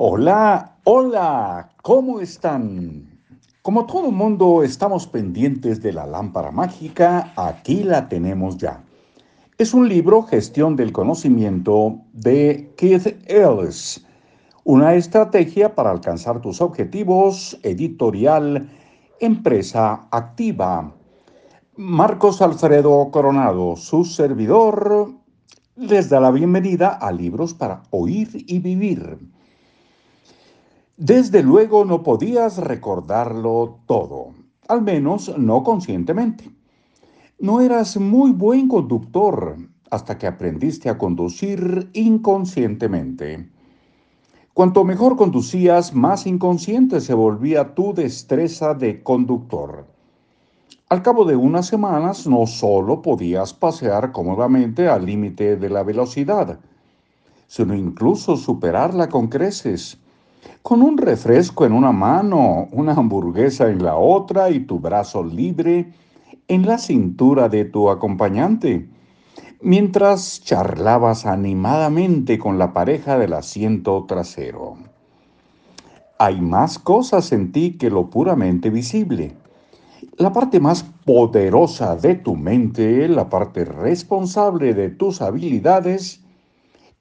Hola, hola, ¿cómo están? Como todo mundo estamos pendientes de la lámpara mágica, aquí la tenemos ya. Es un libro, Gestión del Conocimiento, de Keith Ellis. Una estrategia para alcanzar tus objetivos, editorial, empresa activa. Marcos Alfredo Coronado, su servidor, les da la bienvenida a Libros para Oír y Vivir. Desde luego no podías recordarlo todo, al menos no conscientemente. No eras muy buen conductor hasta que aprendiste a conducir inconscientemente. Cuanto mejor conducías, más inconsciente se volvía tu destreza de conductor. Al cabo de unas semanas no solo podías pasear cómodamente al límite de la velocidad, sino incluso superarla con creces con un refresco en una mano, una hamburguesa en la otra y tu brazo libre en la cintura de tu acompañante, mientras charlabas animadamente con la pareja del asiento trasero. Hay más cosas en ti que lo puramente visible. La parte más poderosa de tu mente, la parte responsable de tus habilidades,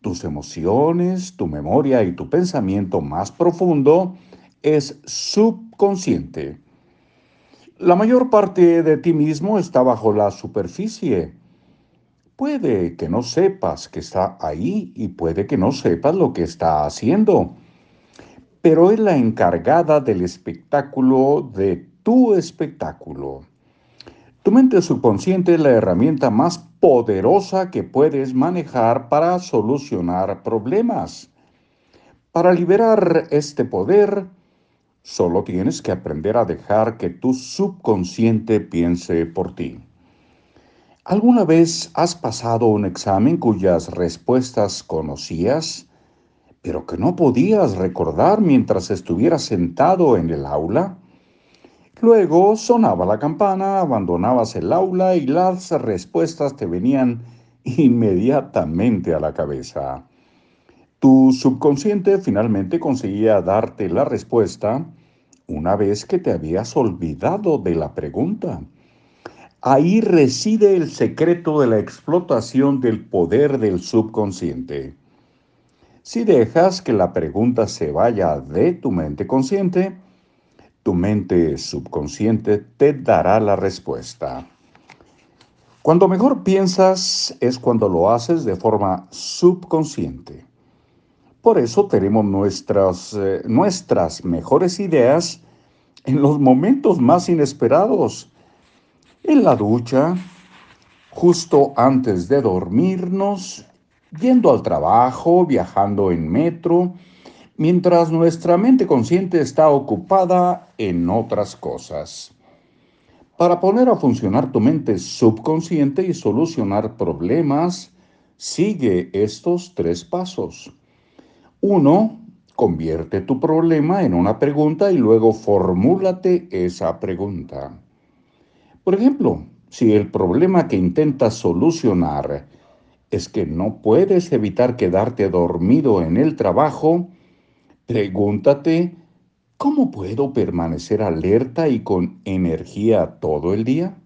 tus emociones, tu memoria y tu pensamiento más profundo es subconsciente. La mayor parte de ti mismo está bajo la superficie. Puede que no sepas que está ahí y puede que no sepas lo que está haciendo, pero es la encargada del espectáculo de tu espectáculo. Tu mente subconsciente es la herramienta más poderosa que puedes manejar para solucionar problemas. Para liberar este poder, solo tienes que aprender a dejar que tu subconsciente piense por ti. ¿Alguna vez has pasado un examen cuyas respuestas conocías, pero que no podías recordar mientras estuvieras sentado en el aula? Luego sonaba la campana, abandonabas el aula y las respuestas te venían inmediatamente a la cabeza. Tu subconsciente finalmente conseguía darte la respuesta una vez que te habías olvidado de la pregunta. Ahí reside el secreto de la explotación del poder del subconsciente. Si dejas que la pregunta se vaya de tu mente consciente, tu mente subconsciente te dará la respuesta. Cuando mejor piensas es cuando lo haces de forma subconsciente. Por eso tenemos nuestras, eh, nuestras mejores ideas en los momentos más inesperados. En la ducha, justo antes de dormirnos, yendo al trabajo, viajando en metro, mientras nuestra mente consciente está ocupada en otras cosas. Para poner a funcionar tu mente subconsciente y solucionar problemas, sigue estos tres pasos. Uno, convierte tu problema en una pregunta y luego formúlate esa pregunta. Por ejemplo, si el problema que intentas solucionar es que no puedes evitar quedarte dormido en el trabajo, Pregúntate, ¿cómo puedo permanecer alerta y con energía todo el día?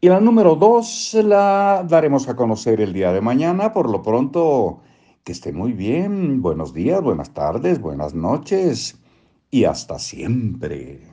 Y la número dos la daremos a conocer el día de mañana. Por lo pronto, que esté muy bien. Buenos días, buenas tardes, buenas noches y hasta siempre.